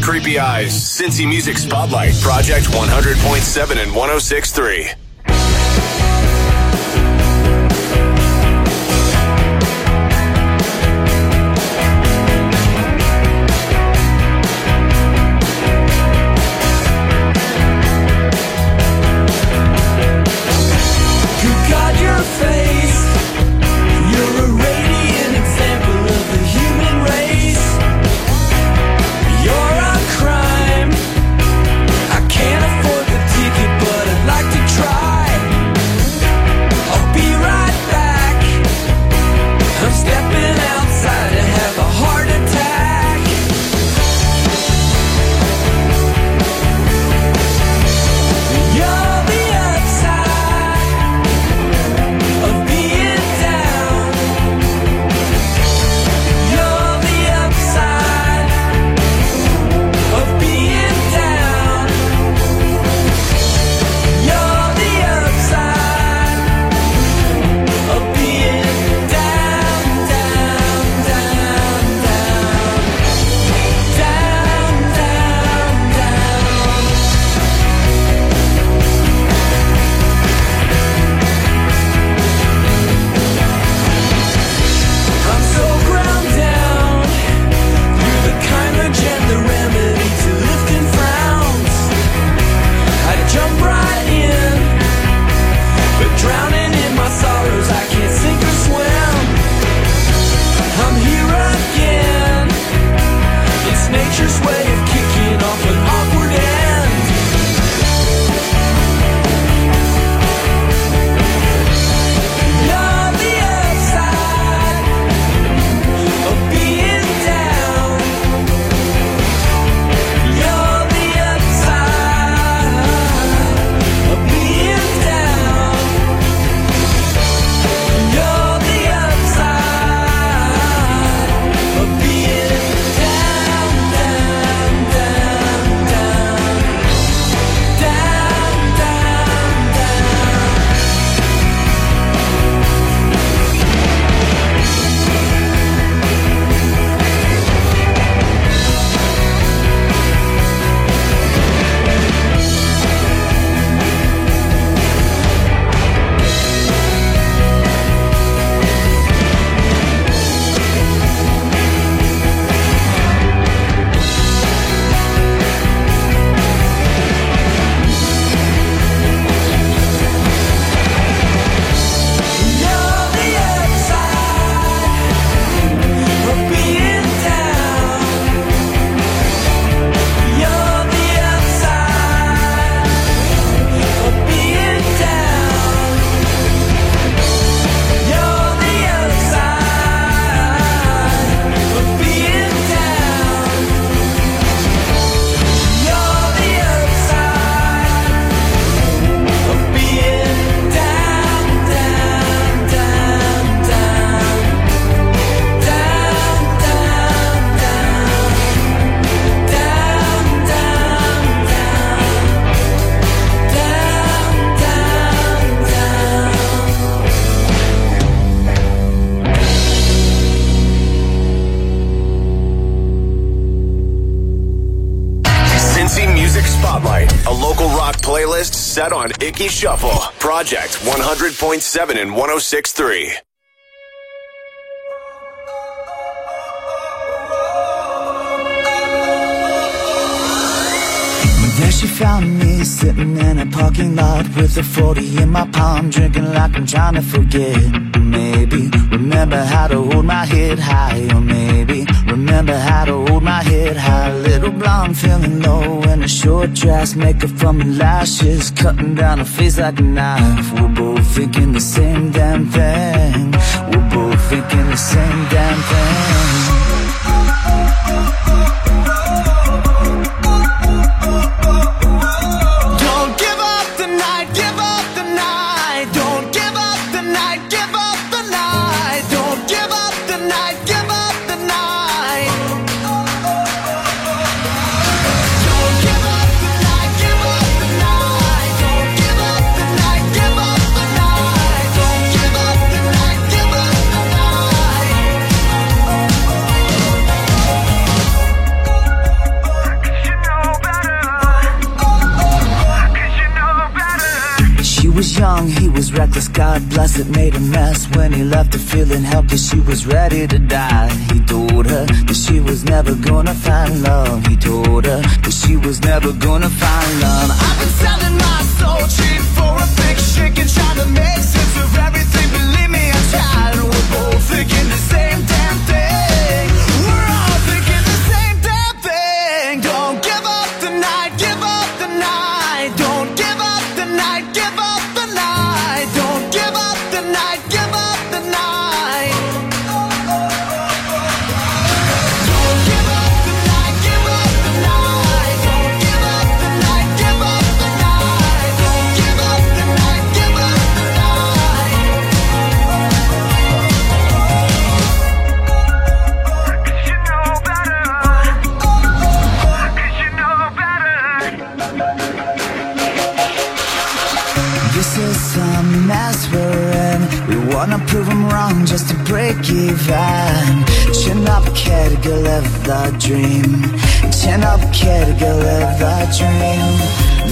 Creepy Eyes, Cincy Music Spotlight, Project 100.7 and 106.3. Spotlight, a local rock playlist set on Ickey Shuffle. Project 100.7 and 106.3. she found me sitting in a parking lot with a 40 in my palm, drinking like I'm trying to forget. Maybe remember how to hold my head high, or maybe remember how to hold my head high. Little blonde feeling low in a short dress, makeup from her lashes, cutting down her face like a knife. We're both thinking the same damn thing. We're both thinking the same damn thing. Reckless, God bless it, made a mess. When he left her feeling helpless, she was ready to die. He told her that she was never gonna find love. He told her that she was never gonna find love. I've been selling my soul cheap for a big chicken Trying to make sense of everything, believe me, I'm tired kid, go live the dream. Go live the dream.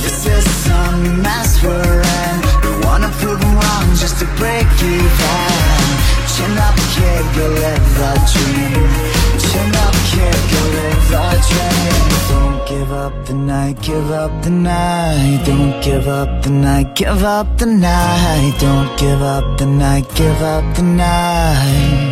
This is some mess we're in. We wanna prove wrong just to break even. Go live the dream. Go live the dream. Don't give up the night, give up the night. Don't give up the night, give up the night. Don't give up the night, give up the night.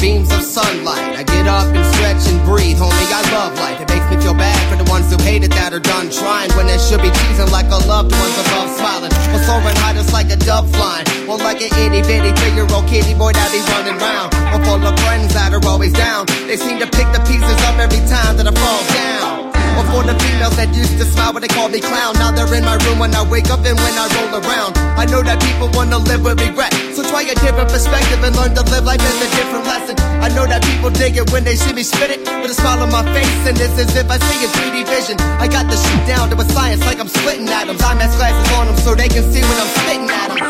beams of sunlight. I get up and stretch and breathe, homie. I love life. It makes me feel bad for the ones who hate it that are done trying when they should be teasing like a loved one's above smiling. Or soaring high just like a dove flying. Or like an itty bitty three year old kitty boy that be running round. Or full of friends that are always down. They seem to pick the pieces up every time that I fall down. Or for the females that used to smile when they called me clown. Now they're in my room when I wake up and when I roll around. I know that people wanna live with regret. So try a different perspective and learn to live life as a different lesson. I know that people dig it when they see me spit it with a smile on my face. And it's as if I see in 3D vision. I got the shit down to a science like I'm splitting atoms. I'm has glasses on them so they can see when I'm spitting at them.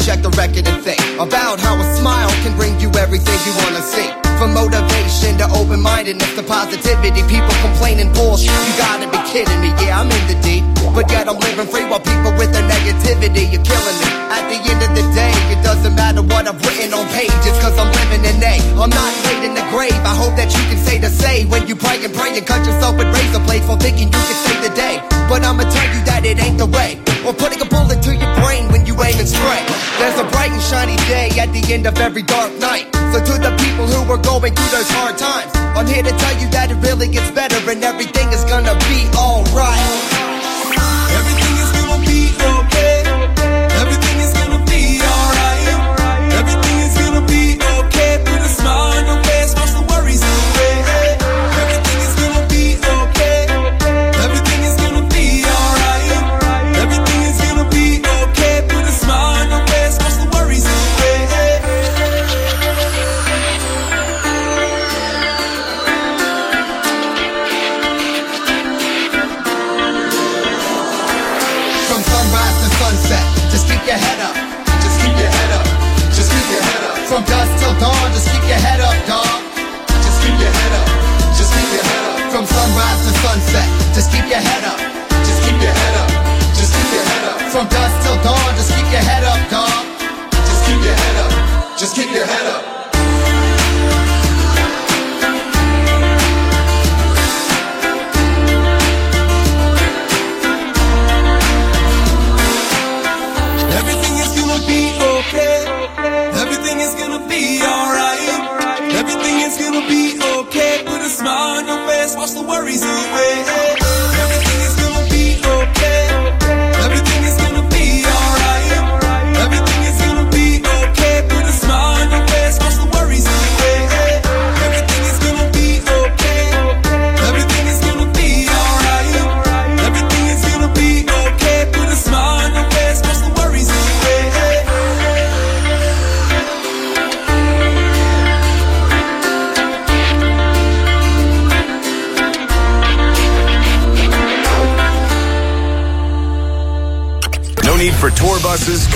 Check the record and think about how a smile can bring you everything you wanna see. From motivation to open mindedness to positivity, people complaining bullshit. You gotta be kidding me, yeah, I'm in the deep. But yet I'm living free while people with their negativity, you're killing me. At the end of the day, it doesn't matter what I've written on pages, cause I'm living in A. I'm not laid in the grave, I hope that you can say the same when you pray and pray and cut yourself with razor blades for thinking you can save the day. But I'ma tell you that it ain't the way. Or putting a bullet to your brain when you aim and spray. There's a bright and shiny day at the end of every dark night. So to the people who are going through those hard times, I'm here to tell you that it really gets better and everything is gonna be alright. Wash the worries away.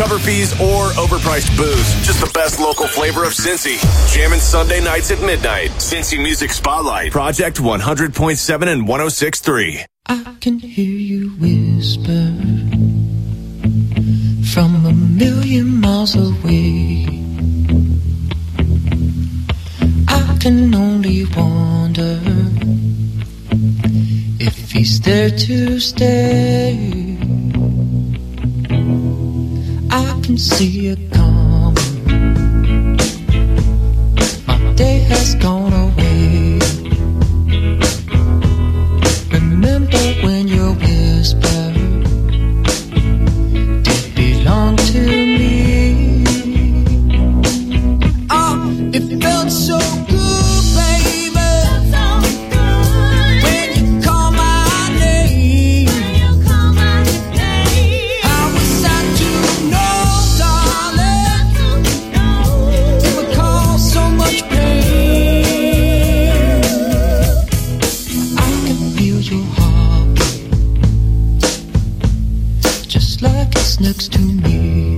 Cover fees, or overpriced booze. Just the best local flavor of Cincy. Jamming Sunday nights at midnight. Cincy Music Spotlight. Project 100.7 and 106.3. I can hear you whisper from a million miles away. I can only wonder if he's there to stay. Can see it coming. My day has gone your heart just like it's next to me.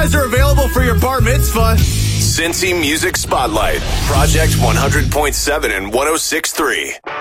Guys are available for your bar mitzvah. Cincy Music Spotlight, Project 100.7 and 106.3.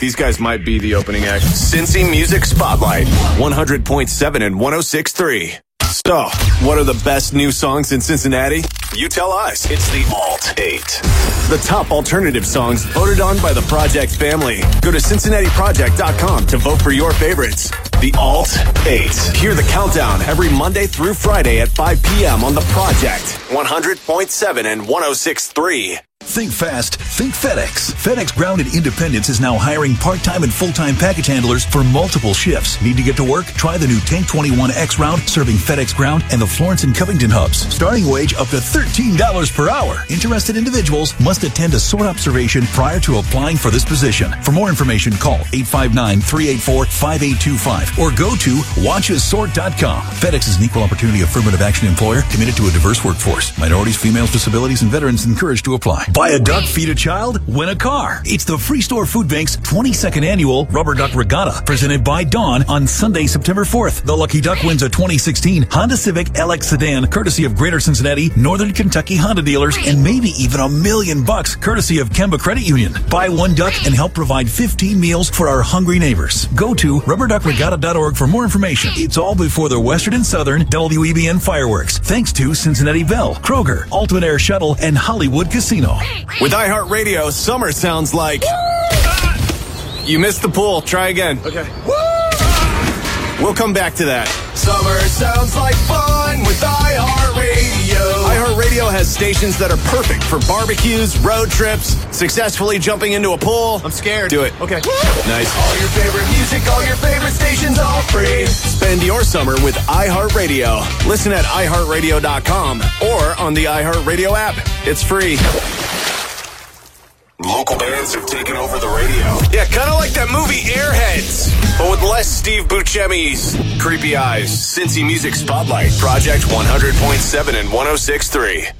These guys might be the opening act. Cincy Music Spotlight, 100.7 and 106.3. So, what are the best new songs in Cincinnati? You tell us. It's the Alt 8. The top alternative songs voted on by the Project family. Go to CincinnatiProject.com to vote for your favorites. The Alt 8. Hear the countdown every Monday through Friday at 5 p.m. on the Project, 100.7 and 106.3. Think fast, think FedEx. FedEx Ground and Independence is now hiring part-time and full-time package handlers for multiple shifts. Need to get to work? Try the new Tank 21X route serving FedEx Ground and the Florence and Covington hubs. Starting wage up to $13 per hour. Interested individuals must attend a sort observation prior to applying for this position. For more information, call 859-384-5825 or go to watchesort.com. FedEx is an equal opportunity affirmative action employer committed to a diverse workforce. Minorities, females, disabilities, and veterans encouraged to apply. Buy a duck, feed a child, win a car. It's the Freestore Foodbank's 22nd annual Rubber Duck Regatta, presented by Dawn on Sunday, September 4th. The lucky duck wins a 2016 Honda Civic LX sedan, courtesy of Greater Cincinnati, Northern Kentucky Honda dealers, and maybe even a million bucks, courtesy of Kemba Credit Union. Buy one duck and help provide 15 meals for our hungry neighbors. Go to rubberduckregatta.org for more information. It's all before the Western and Southern WEBN fireworks. Thanks to Cincinnati Bell, Kroger, Ultimate Air Shuttle, and Hollywood Casino. With iHeartRadio, summer sounds like. You missed the pool. Try again. Okay. We'll come back to that. Summer sounds like fun with iHeartRadio. iHeartRadio has stations that are perfect for barbecues, road trips, successfully jumping into a pool. I'm scared. Do it. Okay. Nice. All your favorite music, all your favorite stations, all free. Spend your summer with iHeartRadio. Listen at iHeartRadio.com or on the iHeartRadio app. It's free. Have taken over the radio. Yeah, kind of like that movie Airheads, but with less Steve Buscemi's creepy eyes. Cincy Music Spotlight, Project 100.7 and 106.3.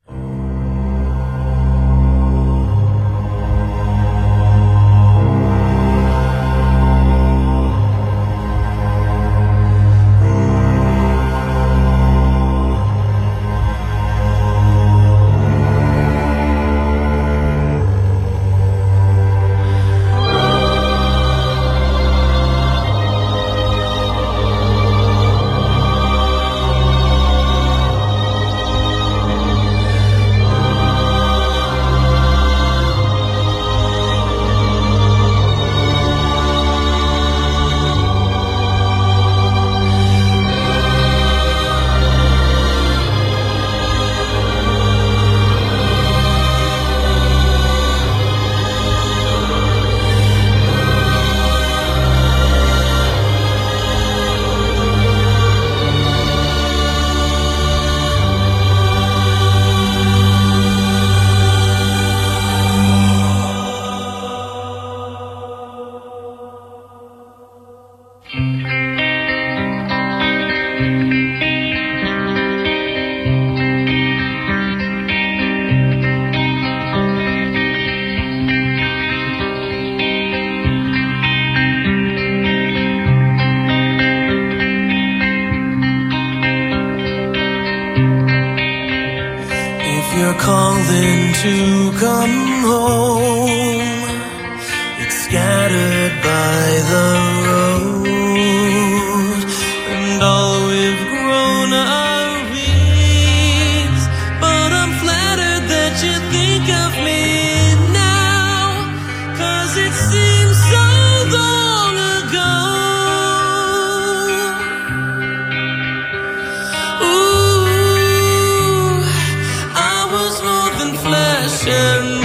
flesh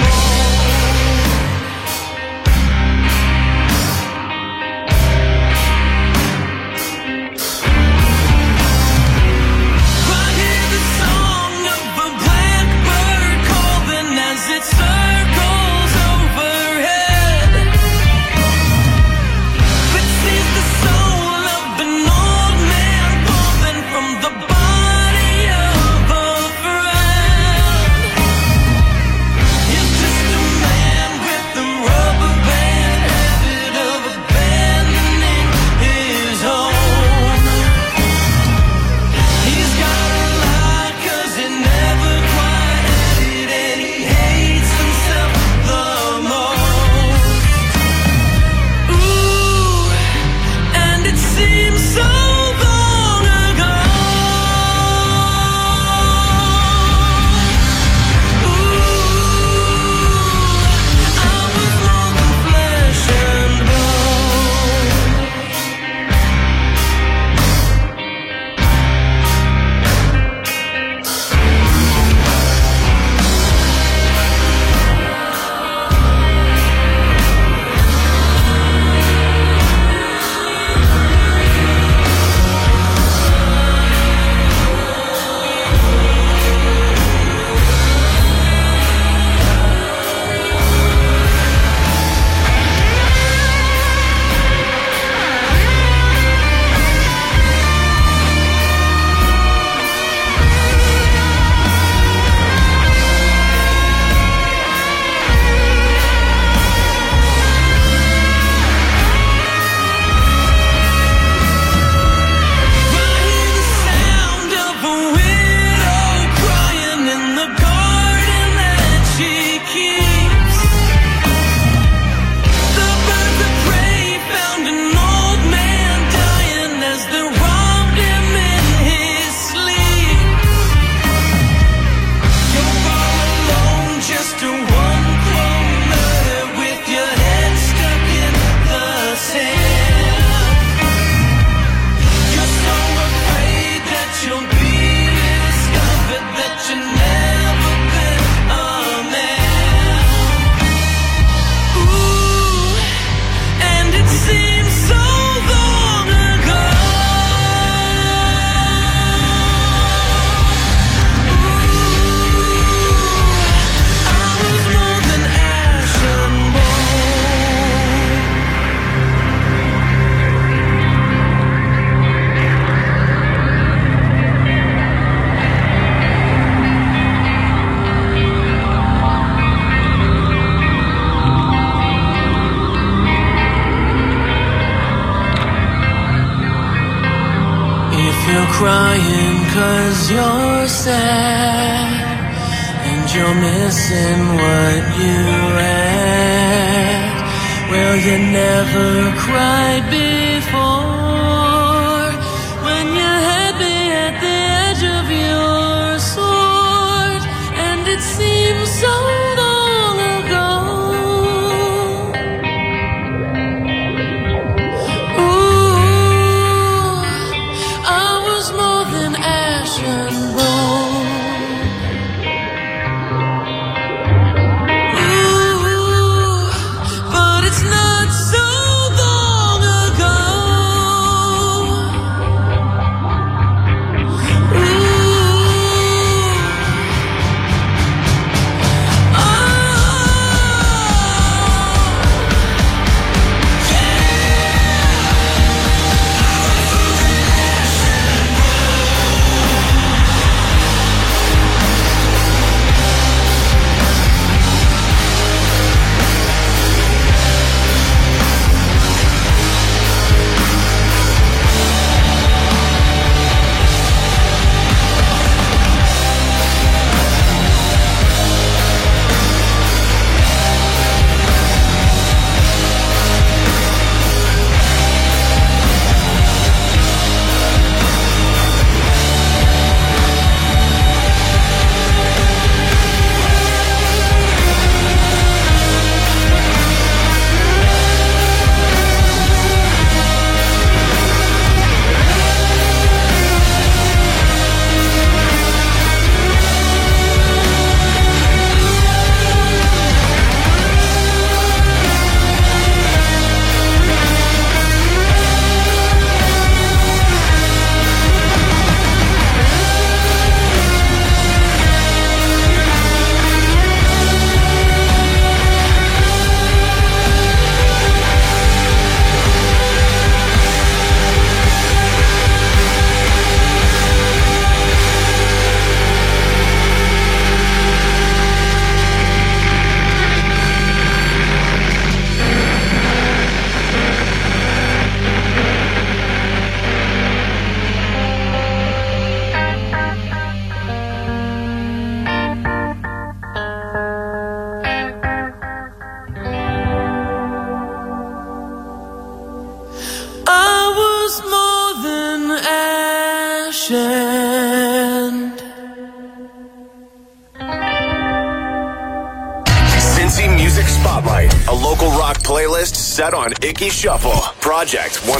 set on Ickey Shuffle, Project 100.7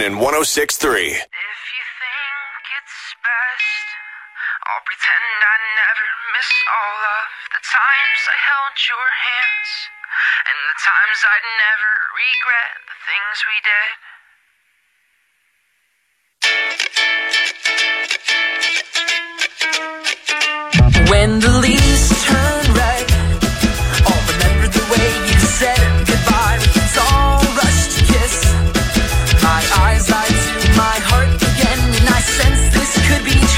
and 106.3. If you think it's best, I'll pretend I never miss all of the times I held your hands and the times I'd never regret the things we did. Thank you.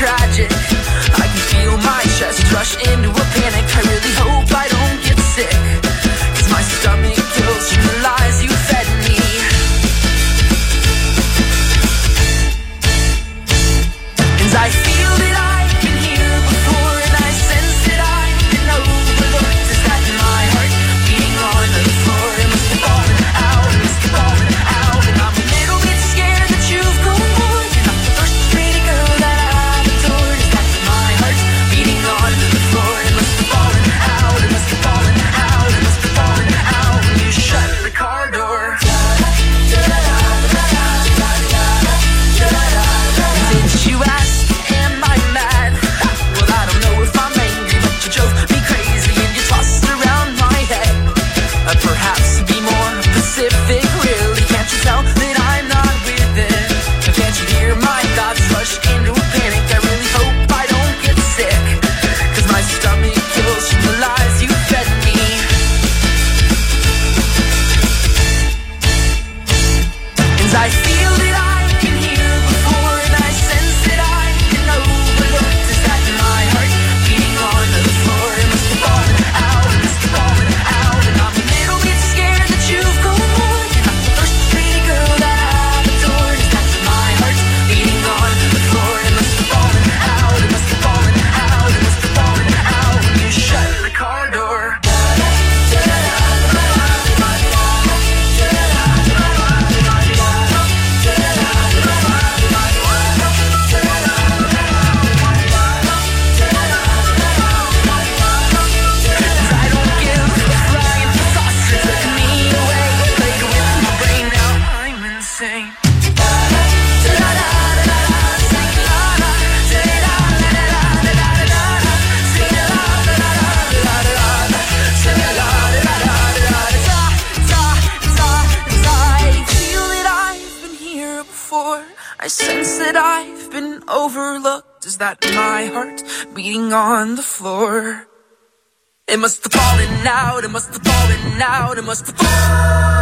tragic. I can feel my chest rush into a panic. I really hope I don't get sick. got my heart beating on the floor. It must have fallen out, it must have fallen out, it must have fallen out.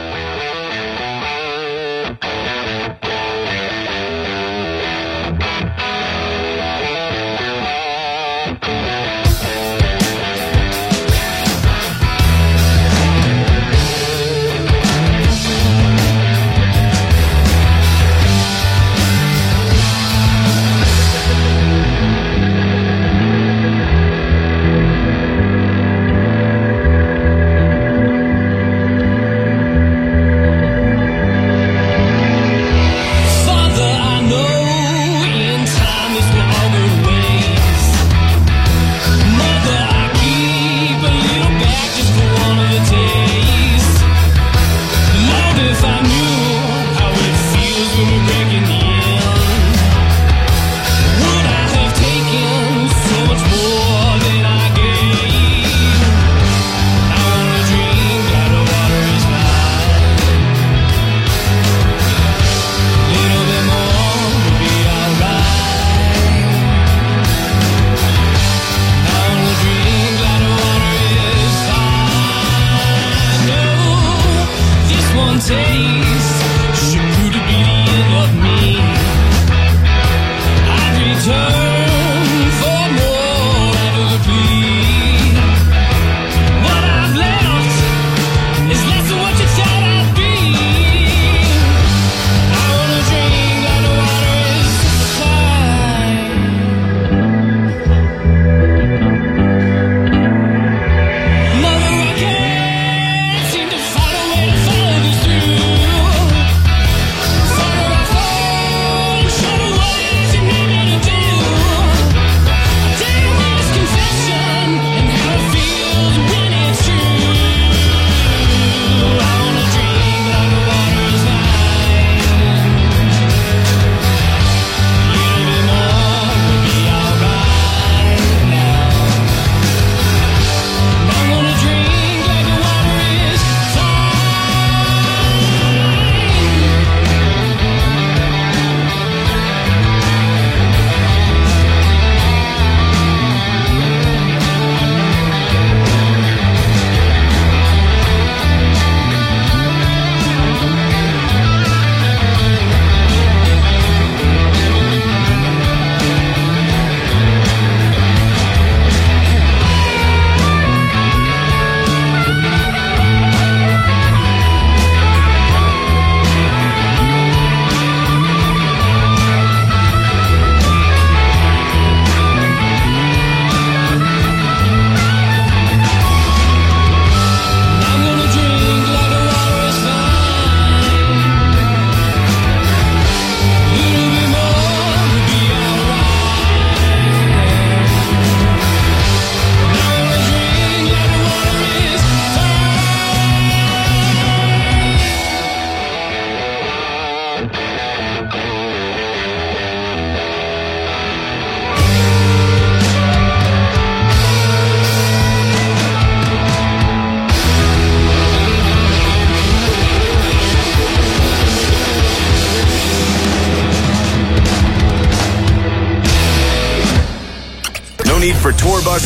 Taste.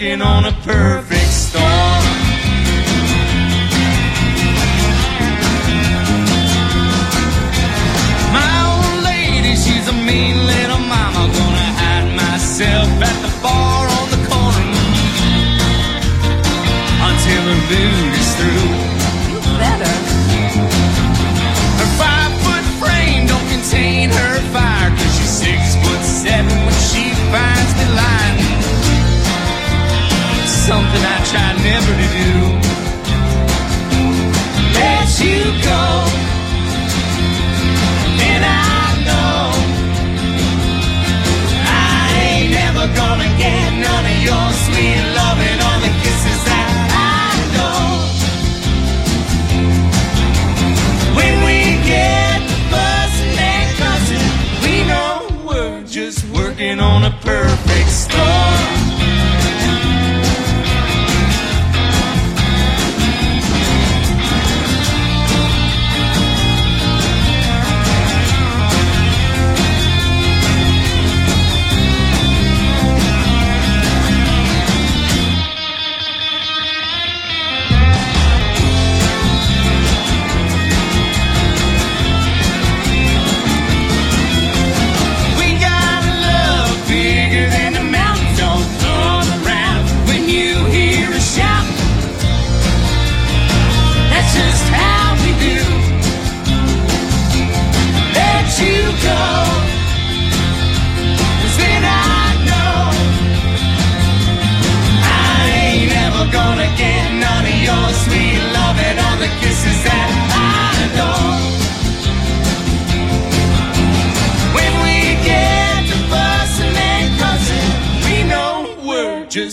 working on a perfect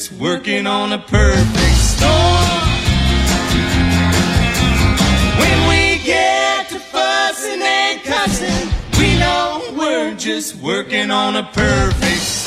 just working on a perfect storm. When we get to fussing and cussing, we know we're just working on a perfect storm.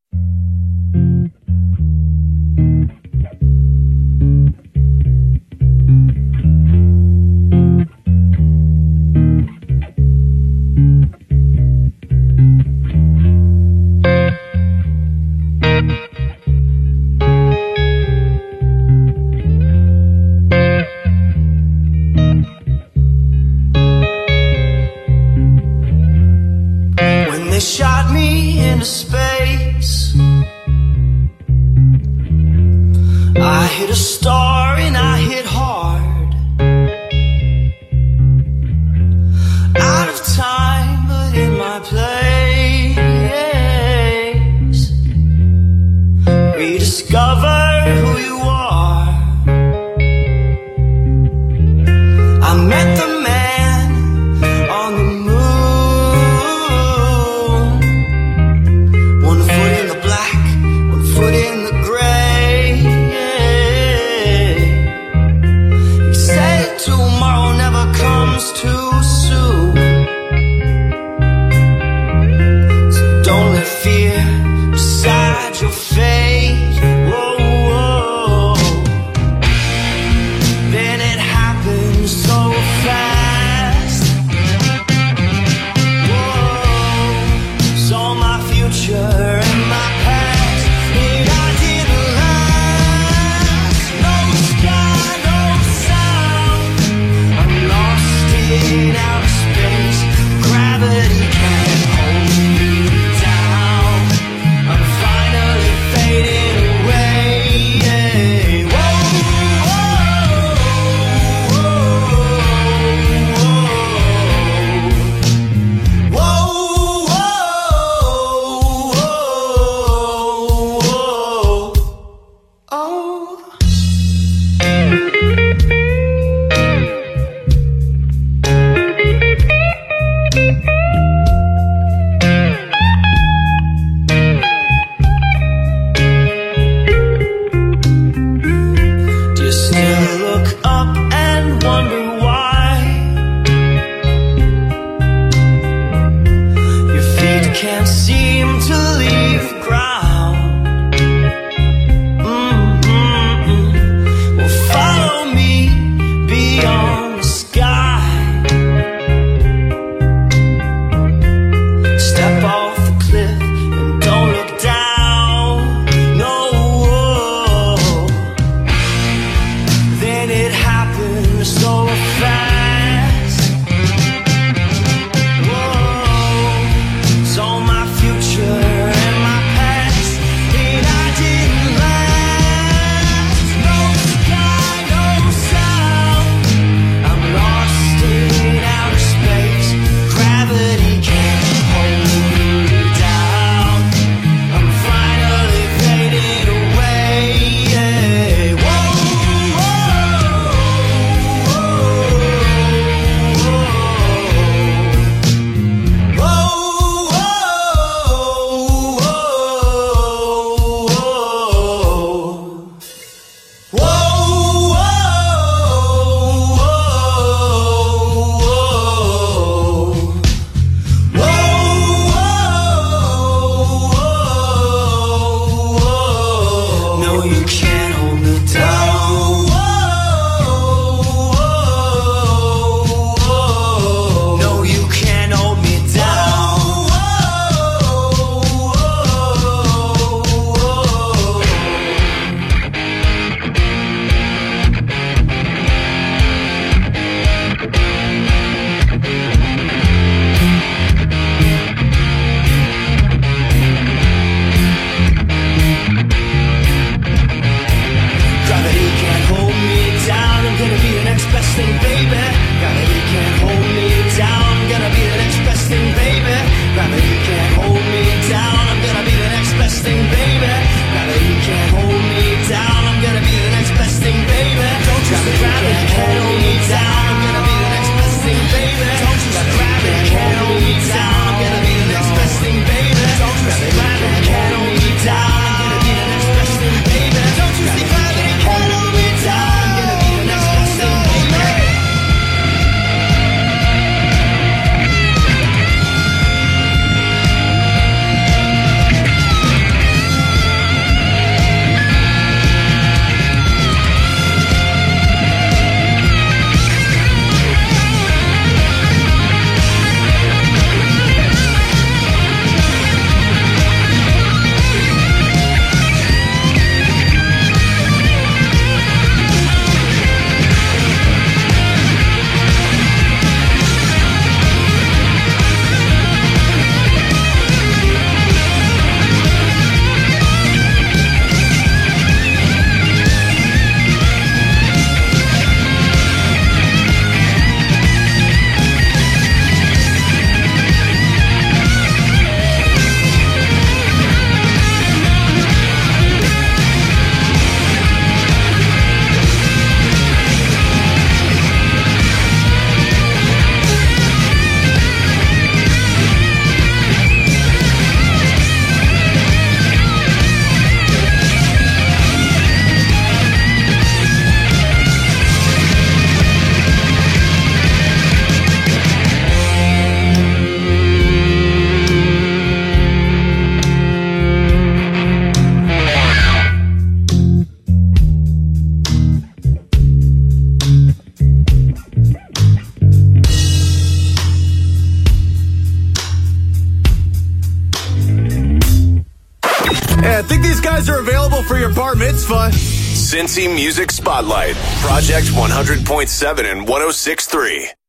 discover who you Cincy Music Spotlight, Project 100.7 and 106.3.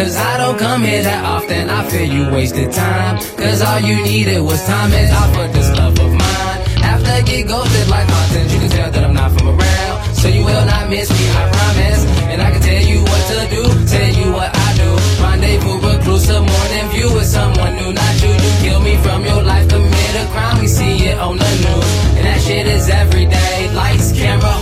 Cause I don't come here that often, I feel you wasted time. Cause all you needed was time and I for this love of mine. After I get ghosted like hauntings, you can tell that I'm not from around. So you will not miss me, I promise. And I can tell you what to do, tell you what I do. Rendezvous, reclusive, morning view with someone new, not you. You kill me from your life, commit a crime, we see it on the news. And that shit is every day, lights, camera,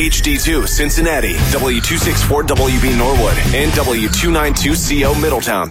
HD2 Cincinnati, W264WB Norwood, and W292CO Middletown.